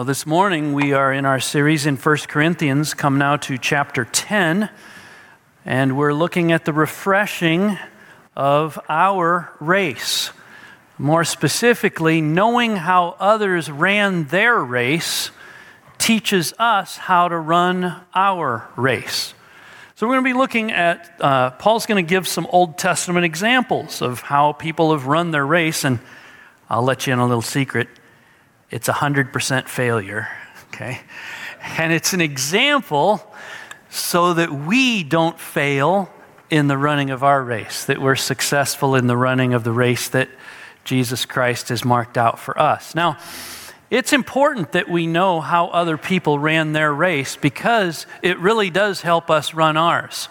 Well, this morning we are in our series in 1 Corinthians, come now to chapter 10, and we're looking at the refreshing of our race. More specifically, knowing how others ran their race teaches us how to run our race. So, we're going to be looking at, uh, Paul's going to give some Old Testament examples of how people have run their race, and I'll let you in a little secret it's a 100% failure, okay? And it's an example so that we don't fail in the running of our race, that we're successful in the running of the race that Jesus Christ has marked out for us. Now, it's important that we know how other people ran their race because it really does help us run ours.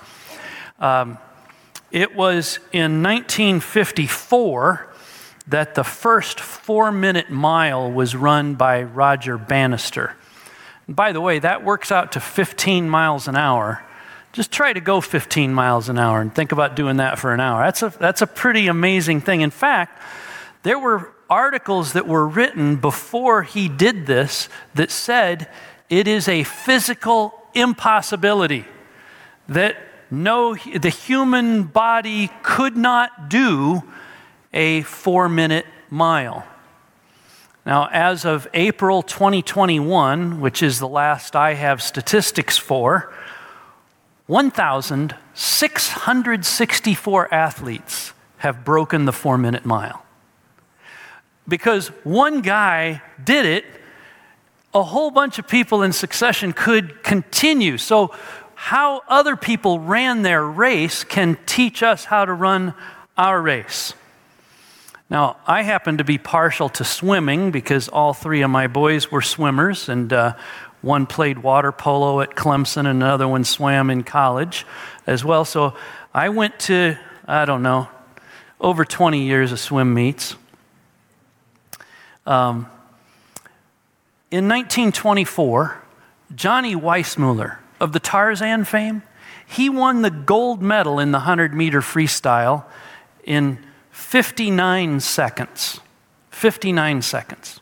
Um, it was in 1954 that the first four minute mile was run by Roger Bannister. And by the way, that works out to 15 miles an hour. Just try to go 15 miles an hour and think about doing that for an hour. That's a, that's a pretty amazing thing. In fact, there were articles that were written before he did this that said it is a physical impossibility that no the human body could not do a four minute mile. Now, as of April 2021, which is the last I have statistics for, 1,664 athletes have broken the four minute mile. Because one guy did it, a whole bunch of people in succession could continue. So, how other people ran their race can teach us how to run our race. Now, I happen to be partial to swimming because all three of my boys were swimmers, and uh, one played water polo at Clemson, and another one swam in college as well. So I went to, I don't know, over 20 years of swim meets. Um, in 1924, Johnny Weissmuller of the Tarzan fame, he won the gold medal in the 100 meter freestyle in 59 seconds. 59 seconds.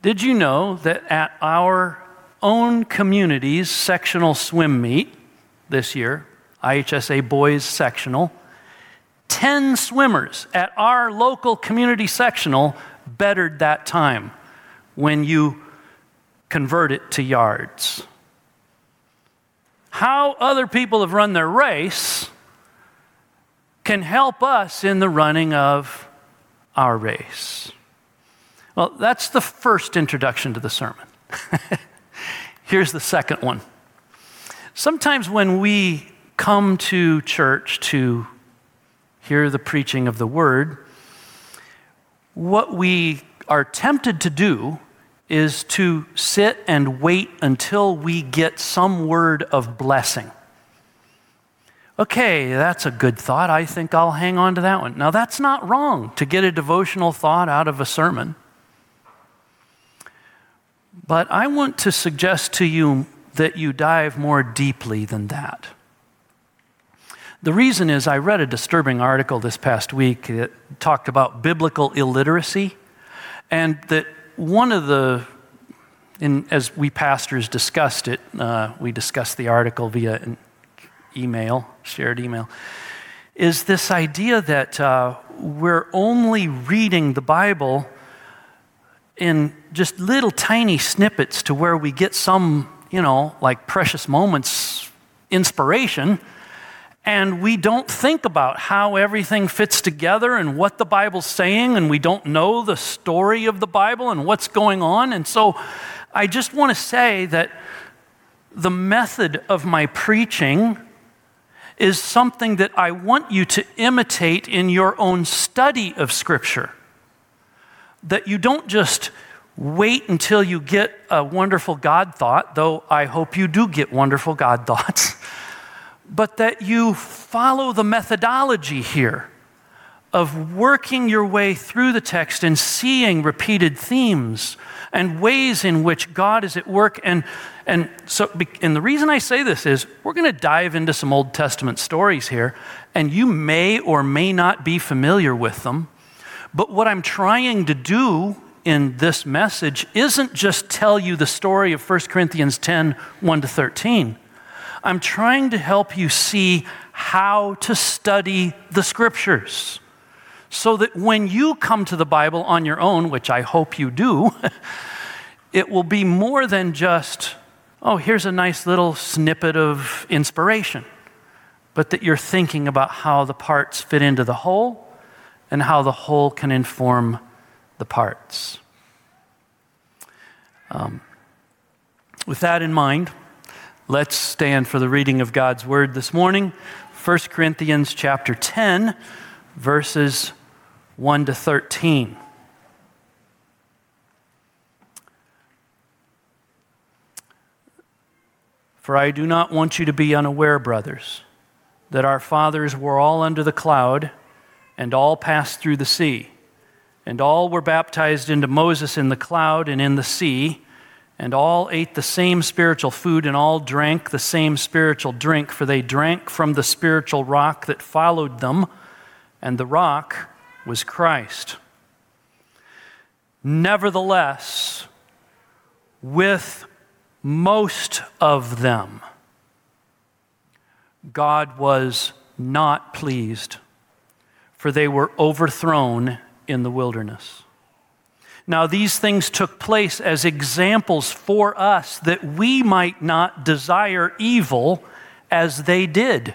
Did you know that at our own community's sectional swim meet this year, IHSA Boys Sectional, 10 swimmers at our local community sectional bettered that time when you convert it to yards. How other people have run their race can help us in the running of our race. Well, that's the first introduction to the sermon. Here's the second one. Sometimes when we come to church to hear the preaching of the word, what we are tempted to do is to sit and wait until we get some word of blessing. Okay, that's a good thought. I think I'll hang on to that one. Now, that's not wrong to get a devotional thought out of a sermon. But I want to suggest to you that you dive more deeply than that. The reason is I read a disturbing article this past week that talked about biblical illiteracy, and that one of the, in, as we pastors discussed it, uh, we discussed the article via email, shared email, is this idea that uh, we're only reading the Bible in just little tiny snippets to where we get some, you know, like precious moments inspiration. And we don't think about how everything fits together and what the Bible's saying, and we don't know the story of the Bible and what's going on. And so I just want to say that the method of my preaching is something that I want you to imitate in your own study of Scripture. That you don't just wait until you get a wonderful God thought, though I hope you do get wonderful God thoughts, but that you follow the methodology here of working your way through the text and seeing repeated themes and ways in which God is at work. And, and so, and the reason I say this is we're going to dive into some Old Testament stories here, and you may or may not be familiar with them. But what I'm trying to do in this message isn't just tell you the story of 1 Corinthians 10 1 to 13. I'm trying to help you see how to study the scriptures so that when you come to the Bible on your own, which I hope you do, it will be more than just, oh, here's a nice little snippet of inspiration, but that you're thinking about how the parts fit into the whole and how the whole can inform the parts. Um, with that in mind, let's stand for the reading of God's word this morning. 1 Corinthians chapter 10, verses 1 to 13. For I do not want you to be unaware, brothers, that our fathers were all under the cloud and all passed through the sea, and all were baptized into Moses in the cloud and in the sea, and all ate the same spiritual food and all drank the same spiritual drink, for they drank from the spiritual rock that followed them, and the rock was Christ. Nevertheless, with most of them, God was not pleased, for they were overthrown in the wilderness. Now, these things took place as examples for us that we might not desire evil as they did.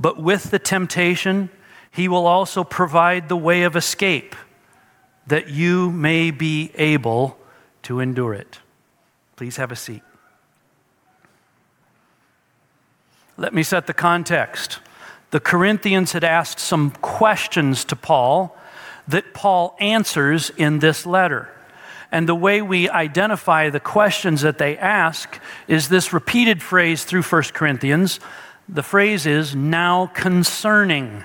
but with the temptation, he will also provide the way of escape that you may be able to endure it. Please have a seat. Let me set the context. The Corinthians had asked some questions to Paul that Paul answers in this letter. And the way we identify the questions that they ask is this repeated phrase through 1 Corinthians the phrase is now concerning.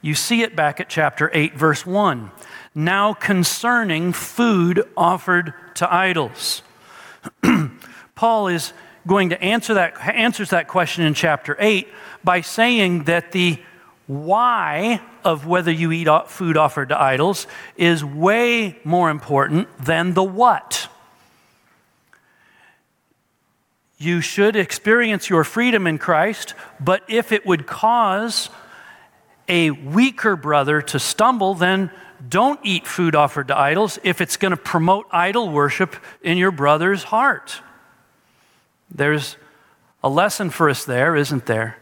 You see it back at chapter 8, verse 1. Now concerning food offered to idols. Paul is going to answer that, answers that question in chapter 8 by saying that the why of whether you eat food offered to idols is way more important than the what. You should experience your freedom in Christ, but if it would cause a weaker brother to stumble, then don't eat food offered to idols if it's going to promote idol worship in your brother's heart. There's a lesson for us there, isn't there?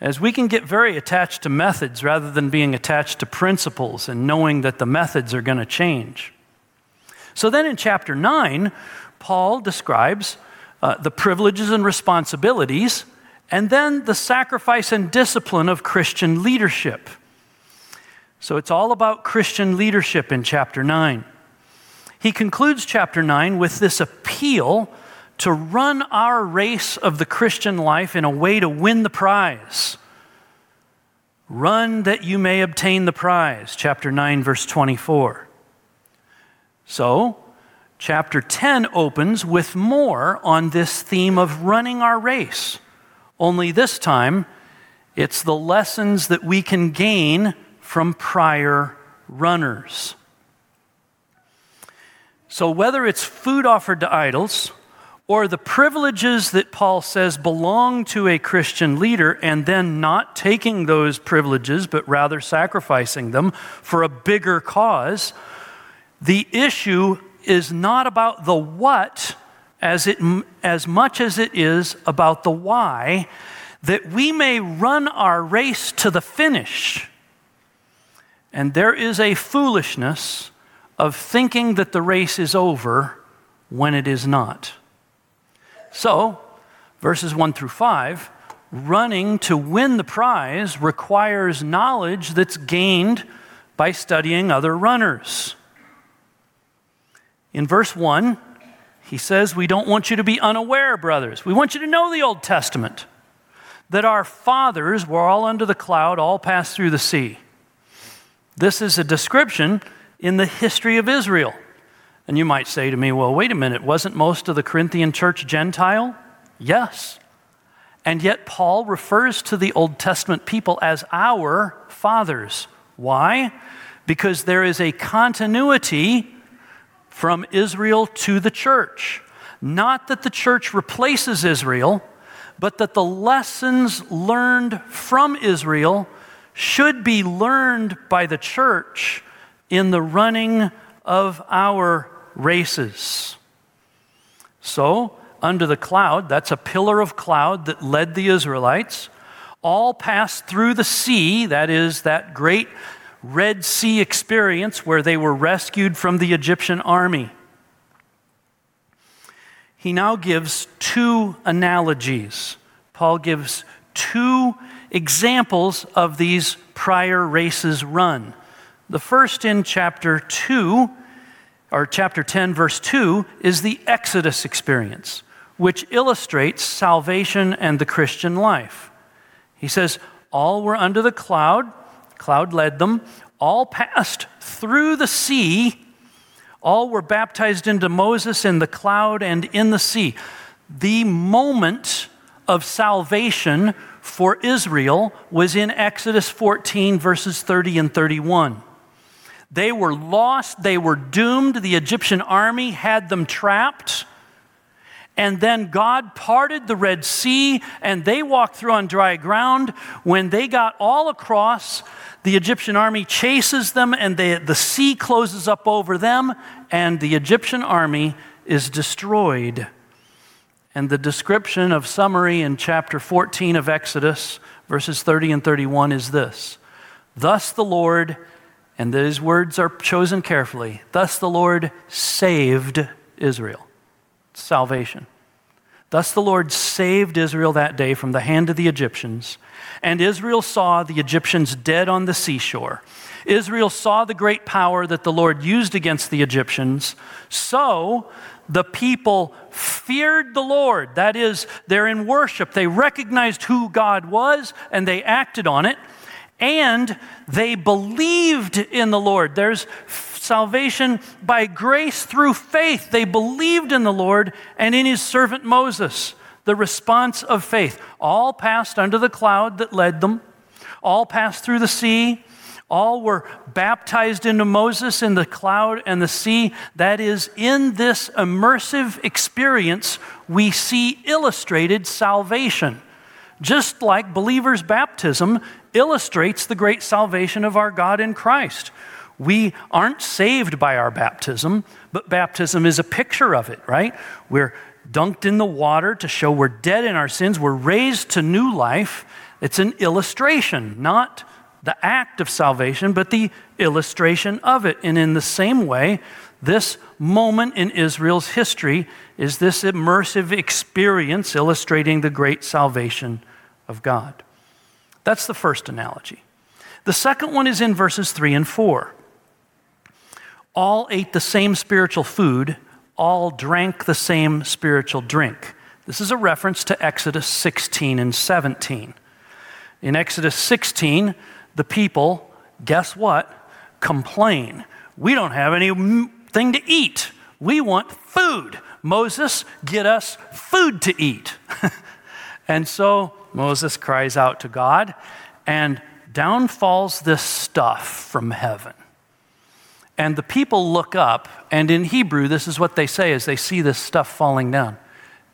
As we can get very attached to methods rather than being attached to principles and knowing that the methods are going to change. So then in chapter 9, Paul describes uh, the privileges and responsibilities, and then the sacrifice and discipline of Christian leadership. So it's all about Christian leadership in chapter 9. He concludes chapter 9 with this appeal to run our race of the Christian life in a way to win the prize. Run that you may obtain the prize, chapter 9, verse 24. So, Chapter 10 opens with more on this theme of running our race. Only this time, it's the lessons that we can gain from prior runners. So, whether it's food offered to idols or the privileges that Paul says belong to a Christian leader and then not taking those privileges but rather sacrificing them for a bigger cause, the issue is not about the what as, it, as much as it is about the why, that we may run our race to the finish. And there is a foolishness of thinking that the race is over when it is not. So, verses 1 through 5 running to win the prize requires knowledge that's gained by studying other runners. In verse 1, he says, We don't want you to be unaware, brothers. We want you to know the Old Testament, that our fathers were all under the cloud, all passed through the sea. This is a description in the history of Israel. And you might say to me, Well, wait a minute, wasn't most of the Corinthian church Gentile? Yes. And yet, Paul refers to the Old Testament people as our fathers. Why? Because there is a continuity from Israel to the church. Not that the church replaces Israel, but that the lessons learned from Israel should be learned by the church in the running of our races. So, under the cloud, that's a pillar of cloud that led the Israelites, all passed through the sea, that is, that great Red Sea experience where they were rescued from the Egyptian army. He now gives two analogies. Paul gives two examples of these prior races run. The first in chapter 2, or chapter 10, verse 2, is the Exodus experience, which illustrates salvation and the Christian life. He says, All were under the cloud, cloud led them, all passed through the sea, all were baptized into Moses in the cloud and in the sea. The moment of salvation for Israel was in Exodus 14, verses 30 and 31. They were lost, they were doomed. The Egyptian army had them trapped. And then God parted the Red Sea and they walked through on dry ground. When they got all across, the Egyptian army chases them and they, the sea closes up over them, and the Egyptian army is destroyed. And the description of summary in chapter 14 of Exodus, verses 30 and 31, is this Thus the Lord and these words are chosen carefully. Thus the Lord saved Israel. Salvation. Thus the Lord saved Israel that day from the hand of the Egyptians. And Israel saw the Egyptians dead on the seashore. Israel saw the great power that the Lord used against the Egyptians. So the people feared the Lord. That is, they're in worship. They recognized who God was and they acted on it and they believed in the Lord. There's salvation by grace through faith. They believed in the Lord and in his servant Moses. The response of faith. All passed under the cloud that led them, all passed through the sea, all were baptized into Moses in the cloud and the sea. That is, in this immersive experience, we see illustrated salvation. Just like believers' baptism illustrates the great salvation of our God in Christ. We aren't saved by our baptism, but baptism is a picture of it, right? We're dunked in the water to show we're dead in our sins, we're raised to new life. It's an illustration, not the act of salvation, but the illustration of it. And in the same way, this moment in Israel's history is this immersive experience illustrating the great salvation of God. That's the first analogy. The second one is in verses 3 and 4. All ate the same spiritual food, all drank the same spiritual drink. This is a reference to Exodus 16 and 17. In Exodus 16, the people, guess what? Complain. We don't have anything to eat. We want food. Moses, get us food to eat. and so Moses cries out to God, and down falls this stuff from heaven. And the people look up, and in Hebrew, this is what they say as they see this stuff falling down.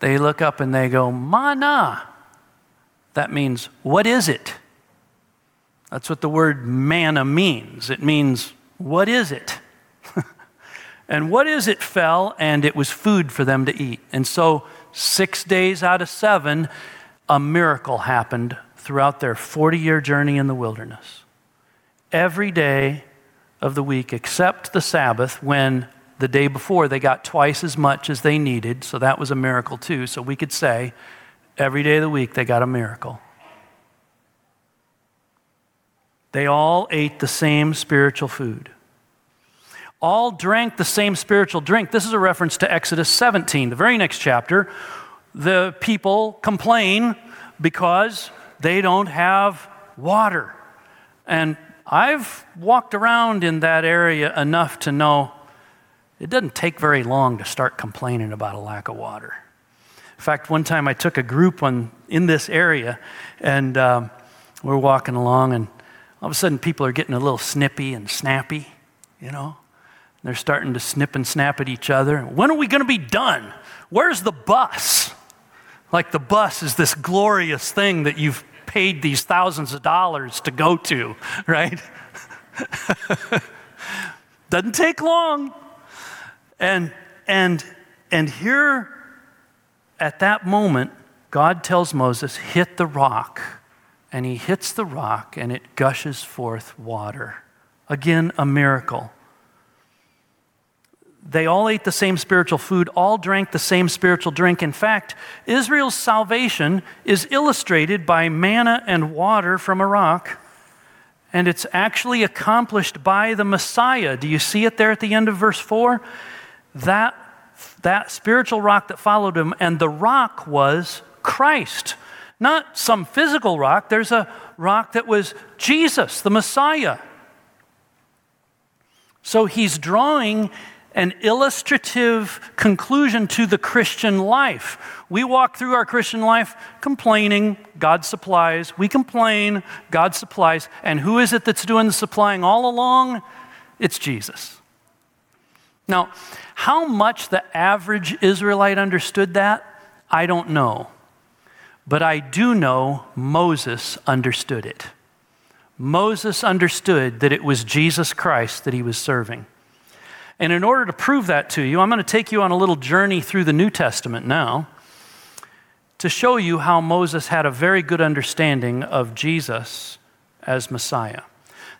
They look up and they go, Mana. That means, what is it? That's what the word manna means. It means, what is it? And what is it fell, and it was food for them to eat. And so, six days out of seven, a miracle happened throughout their 40 year journey in the wilderness. Every day of the week, except the Sabbath, when the day before they got twice as much as they needed. So that was a miracle, too. So we could say every day of the week they got a miracle. They all ate the same spiritual food all drank the same spiritual drink. This is a reference to Exodus 17, the very next chapter. The people complain because they don't have water. And I've walked around in that area enough to know it doesn't take very long to start complaining about a lack of water. In fact, one time I took a group on, in this area, and um, we're walking along, and all of a sudden people are getting a little snippy and snappy, you know. They're starting to snip and snap at each other. When are we going to be done? Where's the bus? Like the bus is this glorious thing that you've paid these thousands of dollars to go to, right? Doesn't take long. And and and here at that moment, God tells Moses, hit the rock. And he hits the rock and it gushes forth water. Again, a miracle. They all ate the same spiritual food, all drank the same spiritual drink. In fact, Israel's salvation is illustrated by manna and water from a rock, and it's actually accomplished by the Messiah. Do you see it there at the end of verse 4? That, that spiritual rock that followed him, and the rock was Christ. Not some physical rock, there's a rock that was Jesus, the Messiah. So he's drawing an illustrative conclusion to the Christian life. We walk through our Christian life complaining, God supplies. We complain, God supplies. And who is it that's doing the supplying all along? It's Jesus. Now, how much the average Israelite understood that, I don't know. But I do know Moses understood it. Moses understood that it was Jesus Christ that he was serving. And in order to prove that to you, I'm going to take you on a little journey through the New Testament now to show you how Moses had a very good understanding of Jesus as Messiah.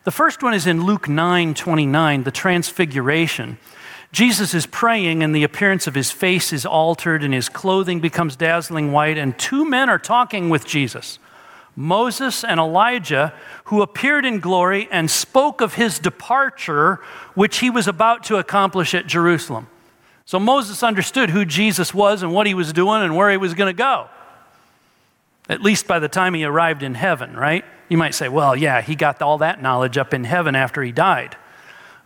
The first one is in Luke 9 29, the Transfiguration. Jesus is praying, and the appearance of his face is altered, and his clothing becomes dazzling white, and two men are talking with Jesus. Moses and Elijah, who appeared in glory and spoke of his departure, which he was about to accomplish at Jerusalem. So Moses understood who Jesus was and what he was doing and where he was going to go. At least by the time he arrived in heaven, right? You might say, well, yeah, he got all that knowledge up in heaven after he died.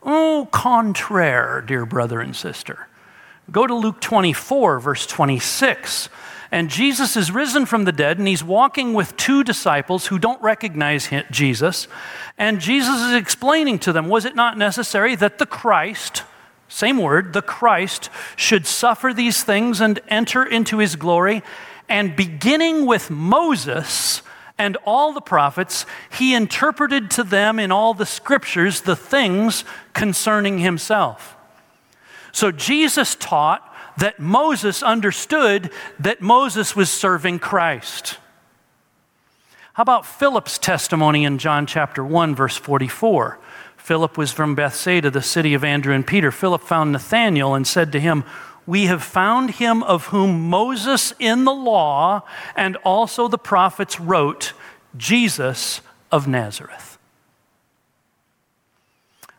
Oh, contraire, dear brother and sister. Go to Luke 24, verse 26 and Jesus is risen from the dead, and he's walking with two disciples who don't recognize Jesus. And Jesus is explaining to them was it not necessary that the Christ, same word, the Christ, should suffer these things and enter into his glory? And beginning with Moses, and all the prophets, he interpreted to them in all the scriptures the things concerning himself. So Jesus taught that Moses understood that Moses was serving Christ. How about Philip's testimony in John chapter 1, verse 44? Philip was from Bethsaida, the city of Andrew and Peter. Philip found Nathanael and said to him, We have found him of whom Moses in the law and also the prophets wrote, Jesus of Nazareth.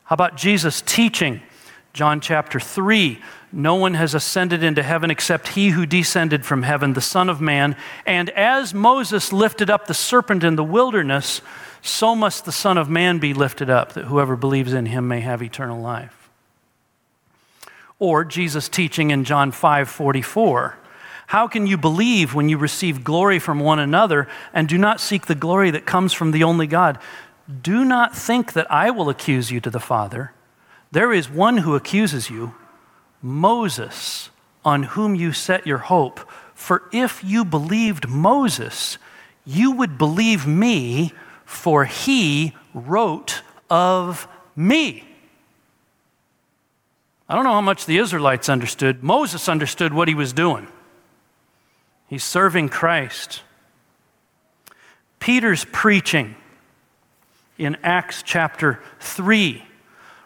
How about Jesus teaching? John chapter 3, no one has ascended into heaven except he who descended from heaven, the Son of Man. And as Moses lifted up the serpent in the wilderness, so must the Son of Man be lifted up, that whoever believes in him may have eternal life. Or Jesus teaching in John 5 44. How can you believe when you receive glory from one another and do not seek the glory that comes from the only God? Do not think that I will accuse you to the Father. There is one who accuses you Moses, on whom you set your hope. For if you believed Moses, you would believe me, for he wrote of me. I don't know how much the Israelites understood. Moses understood what he was doing. He's serving Christ. Peter's preaching in Acts chapter 3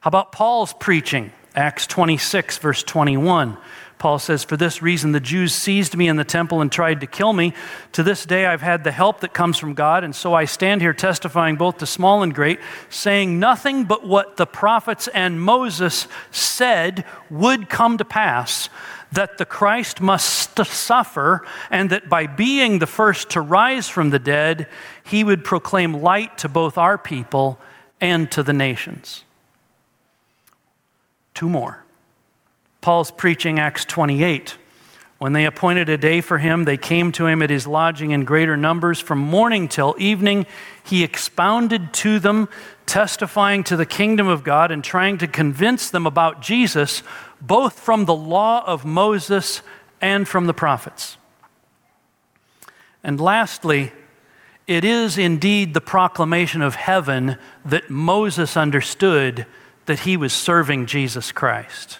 How about Paul's preaching? Acts 26, verse 21. Paul says, For this reason, the Jews seized me in the temple and tried to kill me. To this day, I've had the help that comes from God, and so I stand here testifying both to small and great, saying nothing but what the prophets and Moses said would come to pass that the Christ must suffer, and that by being the first to rise from the dead, he would proclaim light to both our people and to the nations. Two more. Paul's preaching Acts 28. When they appointed a day for him, they came to him at his lodging in greater numbers. From morning till evening, he expounded to them, testifying to the kingdom of God and trying to convince them about Jesus, both from the law of Moses and from the prophets. And lastly, it is indeed the proclamation of heaven that Moses understood that he was serving Jesus Christ.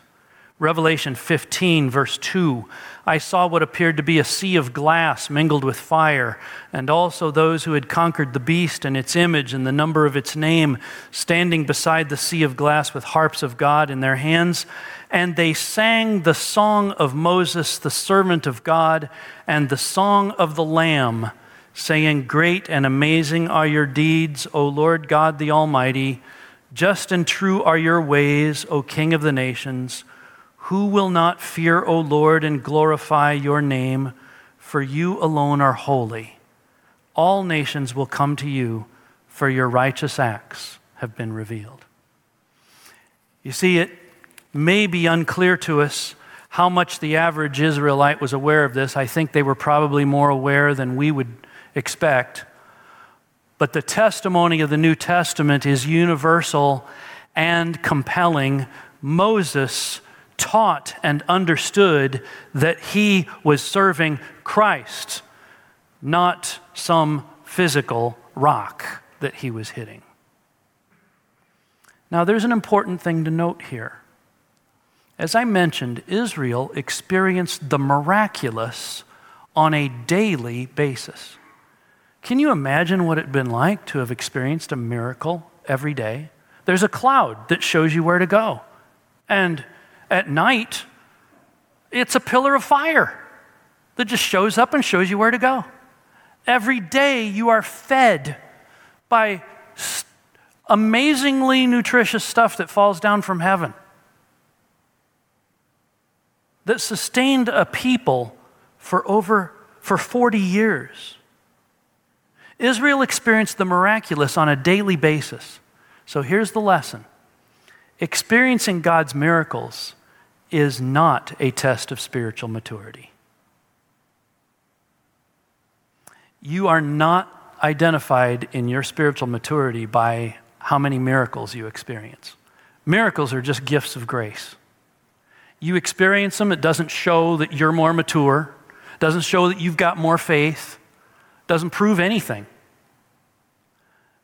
Revelation 15, verse 2 I saw what appeared to be a sea of glass mingled with fire, and also those who had conquered the beast and its image and the number of its name, standing beside the sea of glass with harps of God in their hands. And they sang the song of Moses, the servant of God, and the song of the Lamb, saying, Great and amazing are your deeds, O Lord God the Almighty. Just and true are your ways, O King of the nations. Who will not fear, O Lord, and glorify your name? For you alone are holy. All nations will come to you, for your righteous acts have been revealed. You see, it may be unclear to us how much the average Israelite was aware of this. I think they were probably more aware than we would expect. But the testimony of the New Testament is universal and compelling. Moses taught and understood that he was serving Christ, not some physical rock that he was hitting. Now, there's an important thing to note here. As I mentioned, Israel experienced the miraculous on a daily basis. Can you imagine what it'd been like to have experienced a miracle every day? There's a cloud that shows you where to go. And at night, it's a pillar of fire that just shows up and shows you where to go. Every day, you are fed by amazingly nutritious stuff that falls down from heaven that sustained a people for over for 40 years. Israel experienced the miraculous on a daily basis. So here's the lesson experiencing God's miracles is not a test of spiritual maturity. You are not identified in your spiritual maturity by how many miracles you experience. Miracles are just gifts of grace. You experience them, it doesn't show that you're more mature, doesn't show that you've got more faith doesn't prove anything.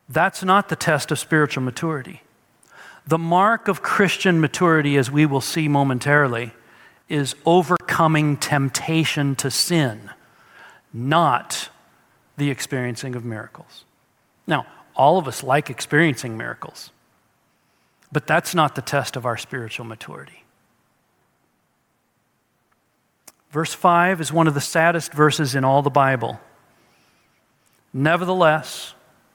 That's not the test of spiritual maturity. The mark of Christian maturity, as we will see momentarily, is overcoming temptation to sin, not the experiencing of miracles. Now, all of us like experiencing miracles, but that's not the test of our spiritual maturity. Verse 5 is one of the saddest verses in all the Bible. Nevertheless,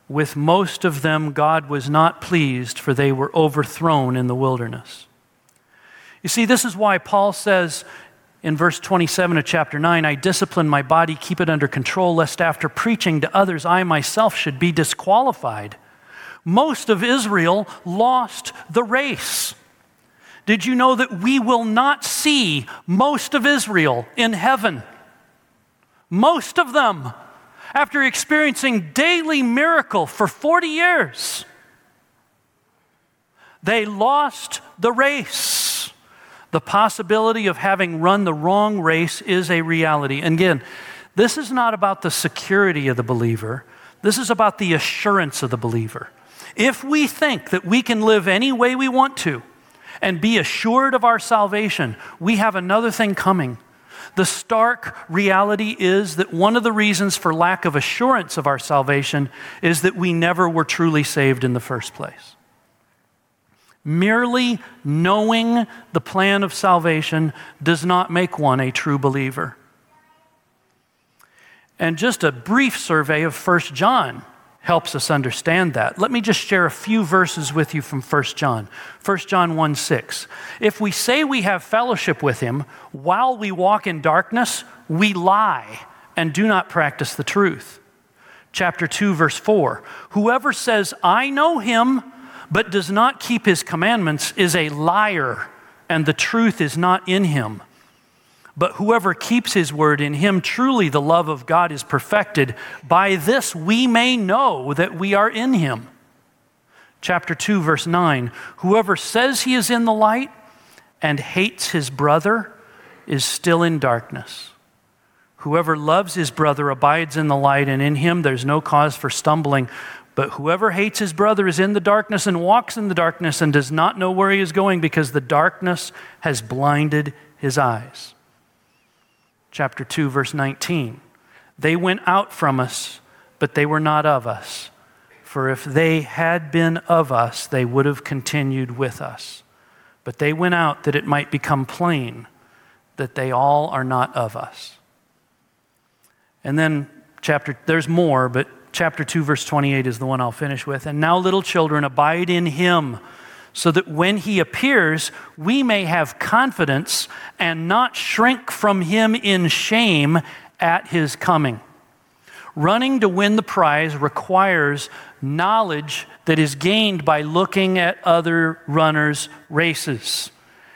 with most of them, God was not pleased, for they were overthrown in the wilderness. You see, this is why Paul says in verse 27 of chapter 9 I discipline my body, keep it under control, lest after preaching to others, I myself should be disqualified. Most of Israel lost the race. Did you know that we will not see most of Israel in heaven? Most of them, after experiencing daily miracle for 40 years, they lost the race. The possibility of having run the wrong race is a reality. And again, this is not about the security of the believer, this is about the assurance of the believer. If we think that we can live any way we want to and be assured of our salvation, we have another thing coming. The stark reality is that one of the reasons for lack of assurance of our salvation is that we never were truly saved in the first place. Merely knowing the plan of salvation does not make one a true believer. And just a brief survey of 1 John helps us understand that. Let me just share a few verses with you from 1 John. 1 John 1 6. If we say we have fellowship with him while we walk in darkness, we lie and do not practice the truth. Chapter 2, verse 4. Whoever says, I know him, but does not keep his commandments is a liar, and the truth is not in him. But whoever keeps his word in him, truly the love of God is perfected. By this we may know that we are in him. Chapter 2, verse 9 Whoever says he is in the light and hates his brother is still in darkness. Whoever loves his brother abides in the light, and in him there's no cause for stumbling. But whoever hates his brother is in the darkness and walks in the darkness and does not know where he is going because the darkness has blinded his eyes. Chapter 2, verse 19. They went out from us, but they were not of us. For if they had been of us, they would have continued with us. But they went out that it might become plain that they all are not of us. And then, chapter, there's more, but chapter 2, verse 28 is the one I'll finish with. And now, little children, abide in him, so that when he appears, we may have confidence and not shrink from him in shame at his coming. Running to win the prize requires knowledge that is gained by looking at other runners' races.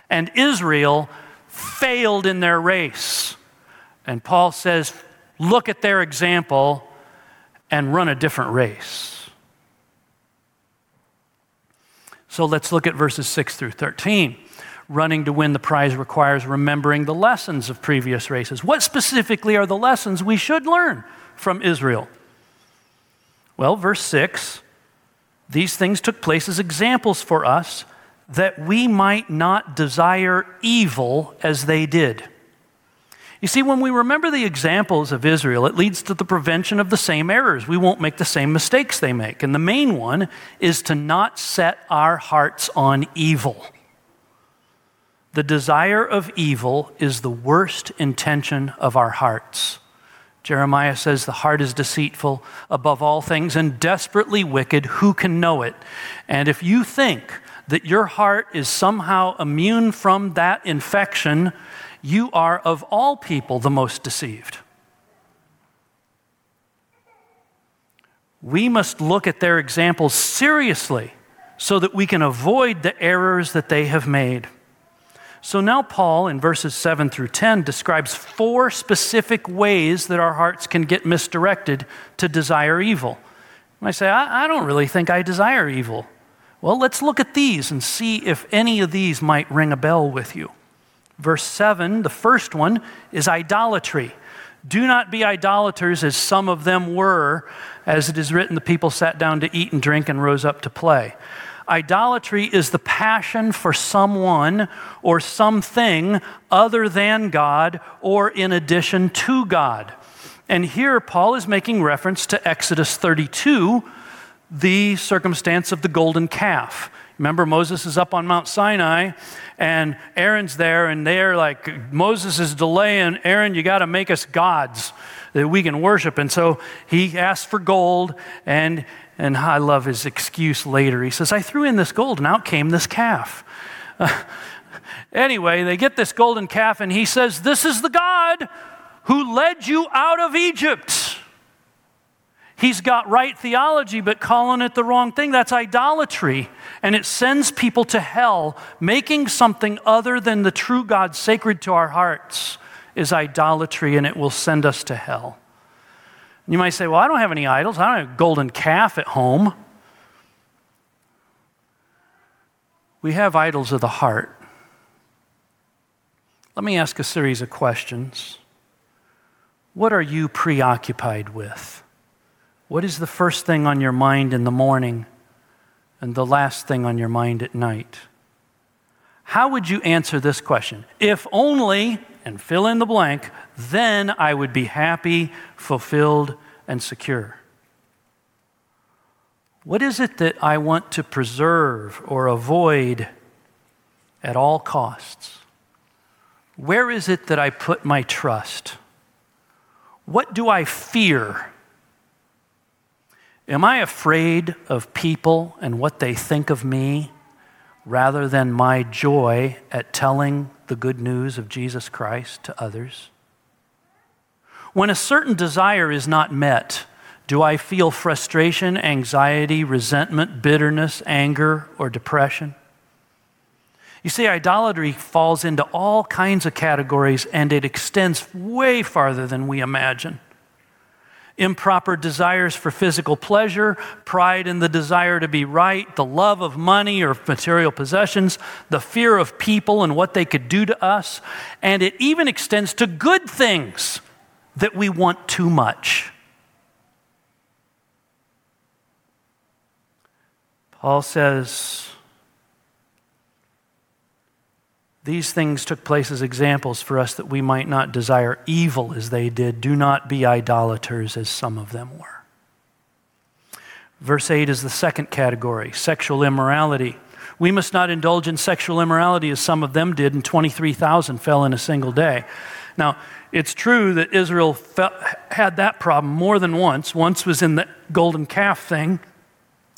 And Israel failed in their race. And Paul says, look at their example and run a different race. So let's look at verses 6 through 13. Running to win the prize requires remembering the lessons of previous races. What specifically are the lessons we should learn from Israel? Well, verse 6 these things took place as examples for us that we might not desire evil as they did. You see, when we remember the examples of Israel, it leads to the prevention of the same errors. We won't make the same mistakes they make. And the main one is to not set our hearts on evil. The desire of evil is the worst intention of our hearts. Jeremiah says, The heart is deceitful above all things and desperately wicked. Who can know it? And if you think that your heart is somehow immune from that infection, you are of all people the most deceived. We must look at their examples seriously so that we can avoid the errors that they have made. So now, Paul, in verses 7 through 10, describes four specific ways that our hearts can get misdirected to desire evil. And I say, I, I don't really think I desire evil. Well, let's look at these and see if any of these might ring a bell with you. Verse 7, the first one is idolatry. Do not be idolaters as some of them were, as it is written, the people sat down to eat and drink and rose up to play. Idolatry is the passion for someone or something other than God or in addition to God. And here Paul is making reference to Exodus 32, the circumstance of the golden calf. Remember, Moses is up on Mount Sinai and Aaron's there, and they're like, Moses is delaying. Aaron, you got to make us gods that we can worship. And so he asks for gold, and, and I love his excuse later. He says, I threw in this gold, and out came this calf. Anyway, they get this golden calf, and he says, This is the God who led you out of Egypt. He's got right theology, but calling it the wrong thing. That's idolatry. And it sends people to hell. Making something other than the true God sacred to our hearts is idolatry, and it will send us to hell. You might say, Well, I don't have any idols. I don't have a golden calf at home. We have idols of the heart. Let me ask a series of questions. What are you preoccupied with? What is the first thing on your mind in the morning and the last thing on your mind at night? How would you answer this question? If only, and fill in the blank, then I would be happy, fulfilled, and secure. What is it that I want to preserve or avoid at all costs? Where is it that I put my trust? What do I fear? Am I afraid of people and what they think of me rather than my joy at telling the good news of Jesus Christ to others? When a certain desire is not met, do I feel frustration, anxiety, resentment, bitterness, anger, or depression? You see, idolatry falls into all kinds of categories and it extends way farther than we imagine. Improper desires for physical pleasure, pride in the desire to be right, the love of money or material possessions, the fear of people and what they could do to us, and it even extends to good things that we want too much. Paul says, These things took place as examples for us that we might not desire evil as they did. Do not be idolaters as some of them were. Verse 8 is the second category sexual immorality. We must not indulge in sexual immorality as some of them did, and 23,000 fell in a single day. Now, it's true that Israel had that problem more than once. Once was in the golden calf thing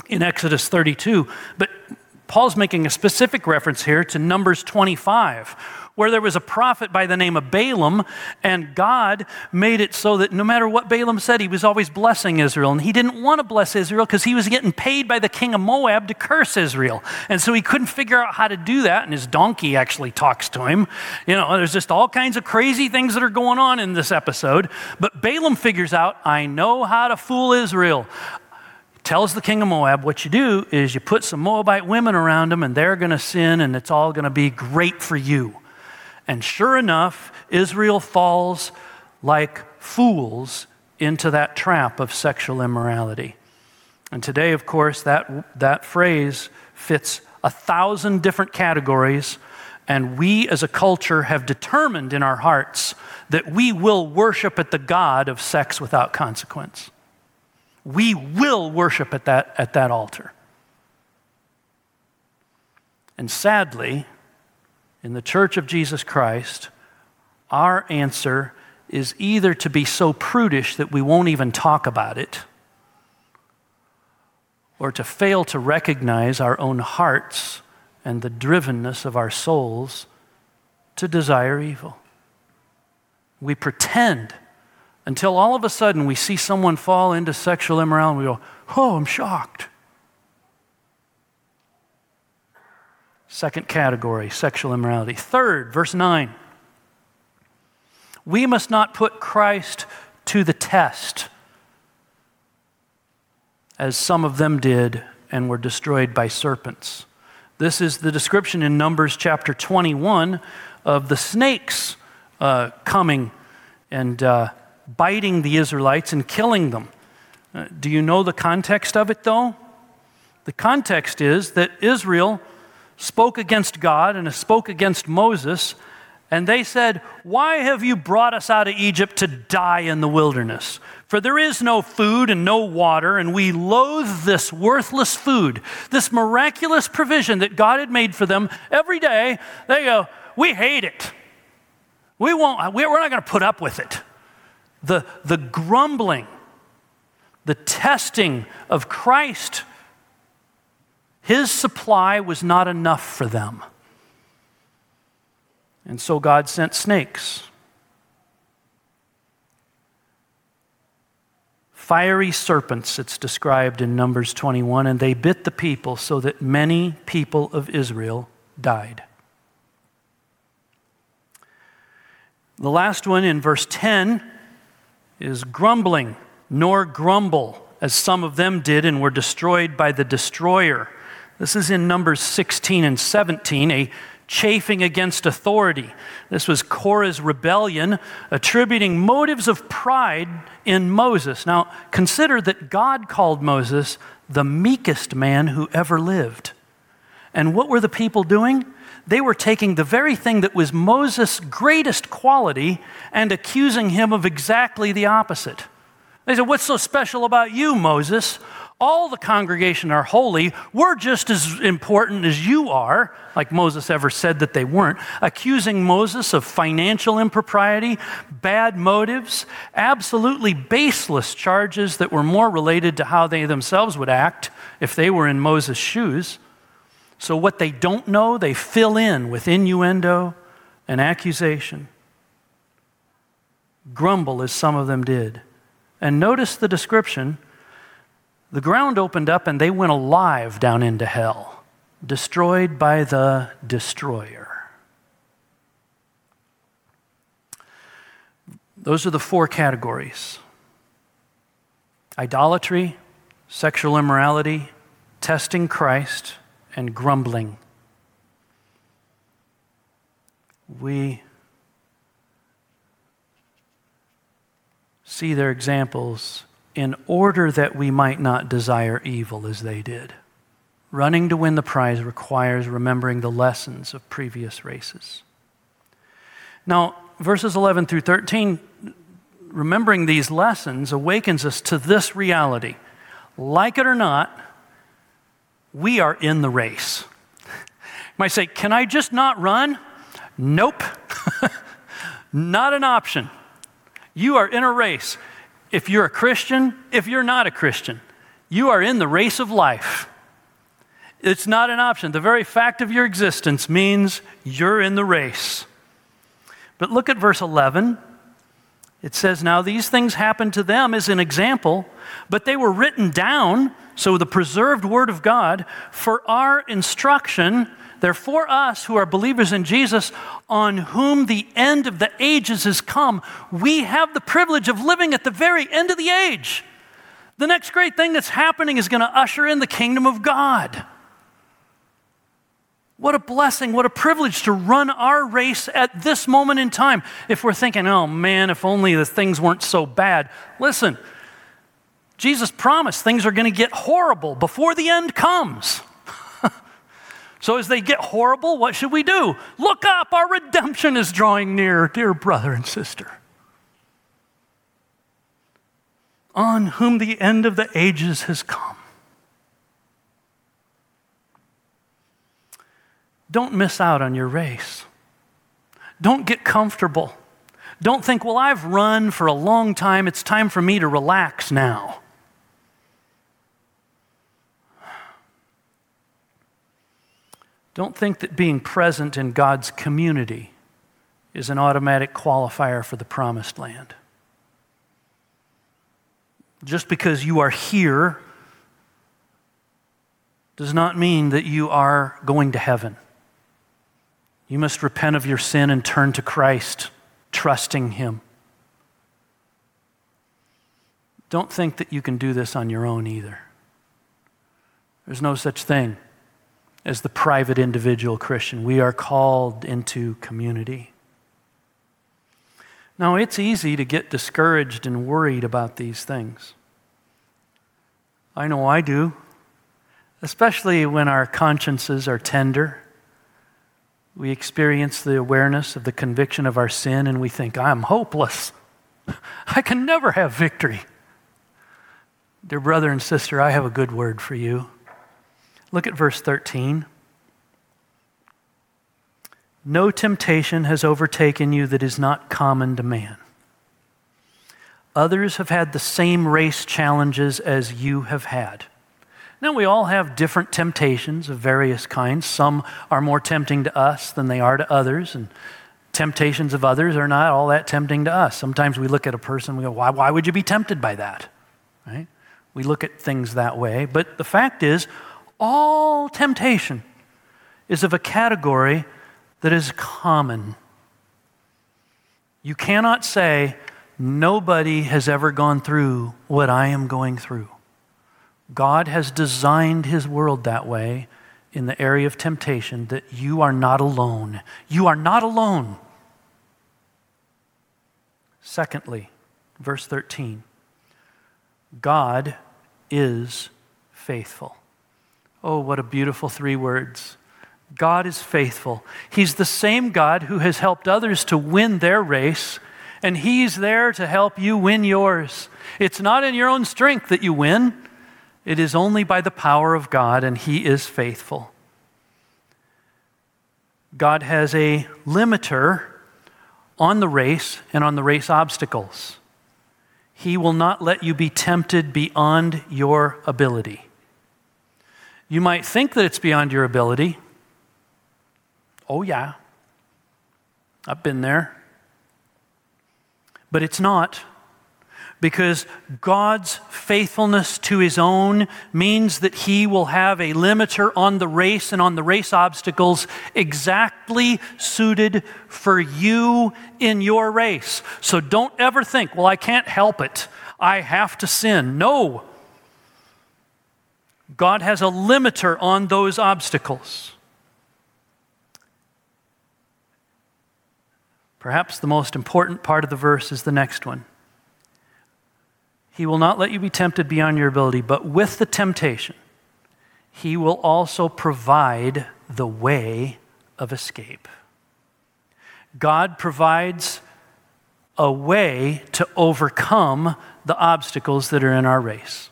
in Exodus 32, but Paul's making a specific reference here to Numbers 25, where there was a prophet by the name of Balaam, and God made it so that no matter what Balaam said, he was always blessing Israel. And he didn't want to bless Israel because he was getting paid by the king of Moab to curse Israel. And so he couldn't figure out how to do that, and his donkey actually talks to him. You know, there's just all kinds of crazy things that are going on in this episode. But Balaam figures out, I know how to fool Israel tells the king of Moab, what you do is you put some Moabite women around them and they're going to sin and it's all going to be great for you. And sure enough, Israel falls like fools into that trap of sexual immorality. And today, of course, that, that phrase fits a thousand different categories. And we as a culture have determined in our hearts that we will worship at the God of sex without consequence we will worship at that, at that altar. And sadly, in the church of Jesus Christ, our answer is either to be so prudish that we won't even talk about it, or to fail to recognize our own hearts and the drivenness of our souls to desire evil. We pretend until all of a sudden we see someone fall into sexual immorality we go, oh, I'm shocked. Second category, sexual immorality. Third, verse 9. We must not put Christ to the test, as some of them did and were destroyed by serpents. This is the description in Numbers chapter 21 of the snakes uh, coming and uh, biting the Israelites and killing them. Uh, do you know the context of it, though? The context is that Israel spoke against God and spoke against Moses, and they said, Why have you brought us out of Egypt to die in the wilderness? For there is no food and no water, and we loathe this worthless food, this miraculous provision that God had made for them every day. They go, We hate it. We won't, we're not going to put up with it the, the grumbling, the testing of Christ, his supply was not enough for them. And so God sent snakes. Fiery serpents, it's described in Numbers 21, and they bit the people so that many people of Israel died. The last one in verse 10 is grumbling, nor grumble, as some of them did and were destroyed by the destroyer. This is in Numbers 16 and 17, a chafing against authority. This was Korah's rebellion, attributing motives of pride in Moses. Now, consider that God called Moses the meekest man who ever lived. And what were the people doing? They were taking the very thing that was Moses' greatest quality and accusing him of exactly the opposite. They said, What's so special about you, Moses? all the congregation are holy. We're just as important as you are, like Moses ever said that they weren't, accusing Moses of financial impropriety, bad motives, absolutely baseless charges that were more related to how they themselves would act if they were in Moses' shoes. So, what they don't know, they fill in with innuendo and accusation. Grumble, as some of them did. And notice the description the ground opened up and they went alive down into hell, destroyed by the destroyer. Those are the four categories idolatry, sexual immorality, testing Christ, and grumbling. We see their examples in order that we might not desire evil as they did. Running to win the prize requires remembering the lessons of previous races. Now, verses 11 through 13, remembering these lessons awakens us to this reality. Like it or not, we are in the race. You might say, Can I just not run? Nope. not an option. You are in a race if you're a Christian, if you're not a Christian, you are in the race of life. It's not an option. The very fact of your existence means you're in the race. But look at verse 11. It says, Now these things happened to them as an example, but they were written down, so the preserved word of God, for our instruction they're for us who are believers in Jesus, on whom the end of the ages has come. We have the privilege of living at the very end of the age. The next great thing that's happening is going to usher in the kingdom of God. What a blessing, what a privilege to run our race at this moment in time. If we're thinking, oh man, if only the things weren't so bad. Listen, Jesus promised things are going to get horrible before the end comes. So, as they get horrible, what should we do? Look up, our redemption is drawing near, dear brother and sister. On whom the end of the ages has come. Don't miss out on your race. Don't get comfortable. Don't think, well, I've run for a long time. It's time for me to relax now. Don't think that being present in God's community is an automatic qualifier for the promised land. Just because you are here does not mean that you are going to heaven. You must repent of your sin and turn to Christ, trusting Him. Don't think that you can do this on your own either. There's no such thing as the private individual Christian. We are called into community. Now, it's easy to get discouraged and worried about these things. I know I do, especially when our consciences are tender. We experience the awareness of the conviction of our sin and we think, I'm hopeless. I can never have victory. Dear brother and sister, I have a good word for you. Look at verse 13. No temptation has overtaken you that is not common to man. Others have had the same race challenges as you have had. Now, we all have different temptations of various kinds. Some are more tempting to us than they are to others, and temptations of others are not all that tempting to us. Sometimes we look at a person and we go, why, why would you be tempted by that? right? We look at things that way. But the fact is, all temptation is of a category that is common. You cannot say, nobody has ever gone through what I am going through. God has designed his world that way in the area of temptation that you are not alone. You are not alone. Secondly, verse 13 God is faithful. Oh, what a beautiful three words. God is faithful. He's the same God who has helped others to win their race, and He's there to help you win yours. It's not in your own strength that you win, it is only by the power of God, and He is faithful. God has a limiter on the race and on the race obstacles. He will not let you be tempted beyond your ability. You might think that it's beyond your ability. Oh, yeah. I've been there. But it's not. Because God's faithfulness to his own means that he will have a limiter on the race and on the race obstacles exactly suited for you in your race. So don't ever think, well, I can't help it. I have to sin. No. God has a limiter on those obstacles. Perhaps the most important part of the verse is the next one. He will not let you be tempted beyond your ability, but with the temptation, He will also provide the way of escape. God provides a way to overcome the obstacles that are in our race.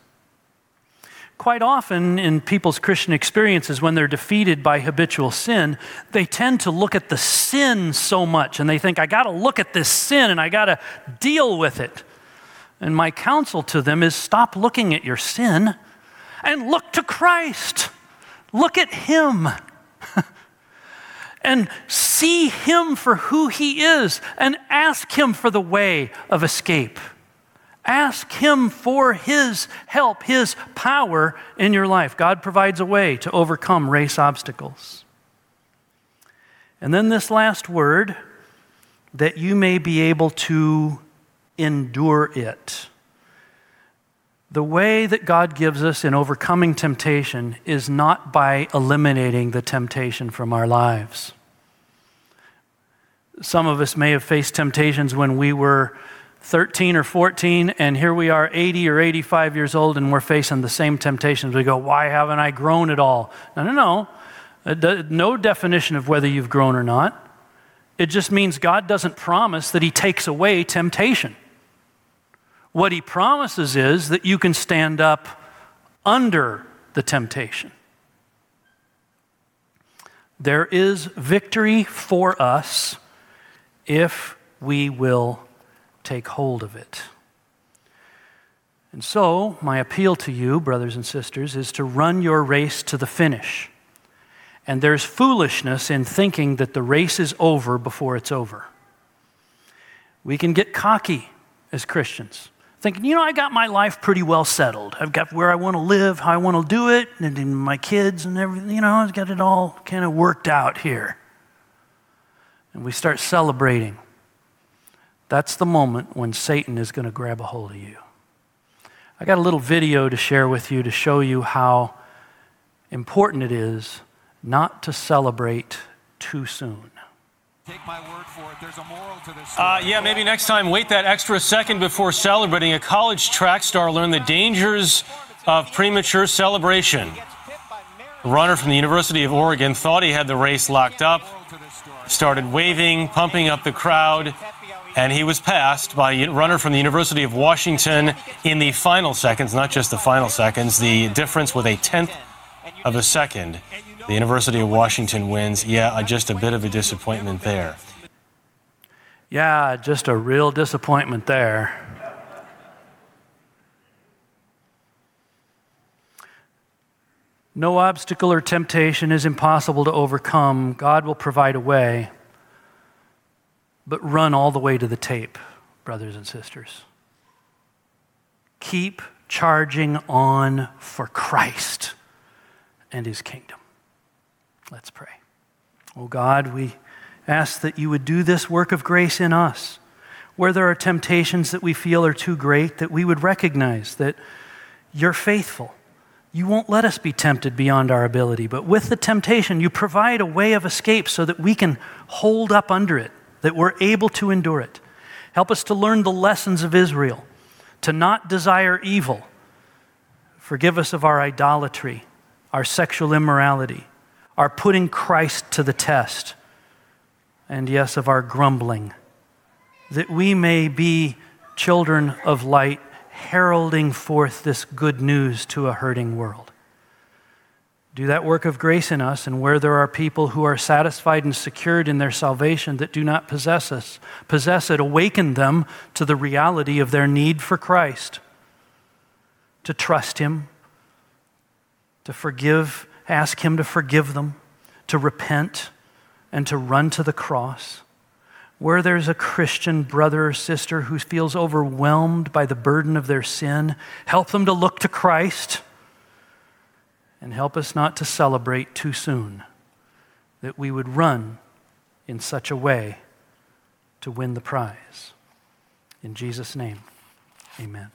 Quite often in people's Christian experiences, when they're defeated by habitual sin, they tend to look at the sin so much and they think, I got to look at this sin and I got to deal with it. And my counsel to them is stop looking at your sin and look to Christ. Look at Him. and see Him for who He is and ask Him for the way of escape. Ask Him for His help, His power in your life. God provides a way to overcome race obstacles. And then this last word, that you may be able to endure it. The way that God gives us in overcoming temptation is not by eliminating the temptation from our lives. Some of us may have faced temptations when we were 13 or 14, and here we are 80 or 85 years old, and we're facing the same temptations. We go, Why haven't I grown at all? No, no, no. No definition of whether you've grown or not. It just means God doesn't promise that He takes away temptation. What He promises is that you can stand up under the temptation. There is victory for us if we will take hold of it. And so, my appeal to you, brothers and sisters, is to run your race to the finish. And there's foolishness in thinking that the race is over before it's over. We can get cocky as Christians, thinking, you know, I got my life pretty well settled. I've got where I want to live, how I want to do it, and my kids and everything, you know, I've got it all kind of worked out here. And we start celebrating that's the moment when Satan is going to grab a hold of you. I got a little video to share with you to show you how important it is not to celebrate too soon. Take my word for it. There's a moral to this. Uh, yeah, maybe next time wait that extra second before celebrating. A college track star learned the dangers of premature celebration. A runner from the University of Oregon thought he had the race locked up, started waving, pumping up the crowd and he was passed by a runner from the University of Washington in the final seconds, not just the final seconds, the difference with a tenth of a second. The University of Washington wins. Yeah, uh, just a bit of a disappointment there. Yeah, just a real disappointment there. No obstacle or temptation is impossible to overcome. God will provide a way but run all the way to the tape, brothers and sisters. Keep charging on for Christ and his kingdom. Let's pray. Oh God, we ask that you would do this work of grace in us. Where there are temptations that we feel are too great, that we would recognize that you're faithful. You won't let us be tempted beyond our ability, but with the temptation, you provide a way of escape so that we can hold up under it, that we're able to endure it. Help us to learn the lessons of Israel, to not desire evil. Forgive us of our idolatry, our sexual immorality, our putting Christ to the test, and yes, of our grumbling, that we may be children of light, heralding forth this good news to a hurting world. Do that work of grace in us, and where there are people who are satisfied and secured in their salvation that do not possess us, possess it, awaken them to the reality of their need for Christ, to trust Him, to forgive ask Him to forgive them, to repent, and to run to the cross. Where there's a Christian brother or sister who feels overwhelmed by the burden of their sin, help them to look to Christ and help us not to celebrate too soon, that we would run in such a way to win the prize. In Jesus' name, amen.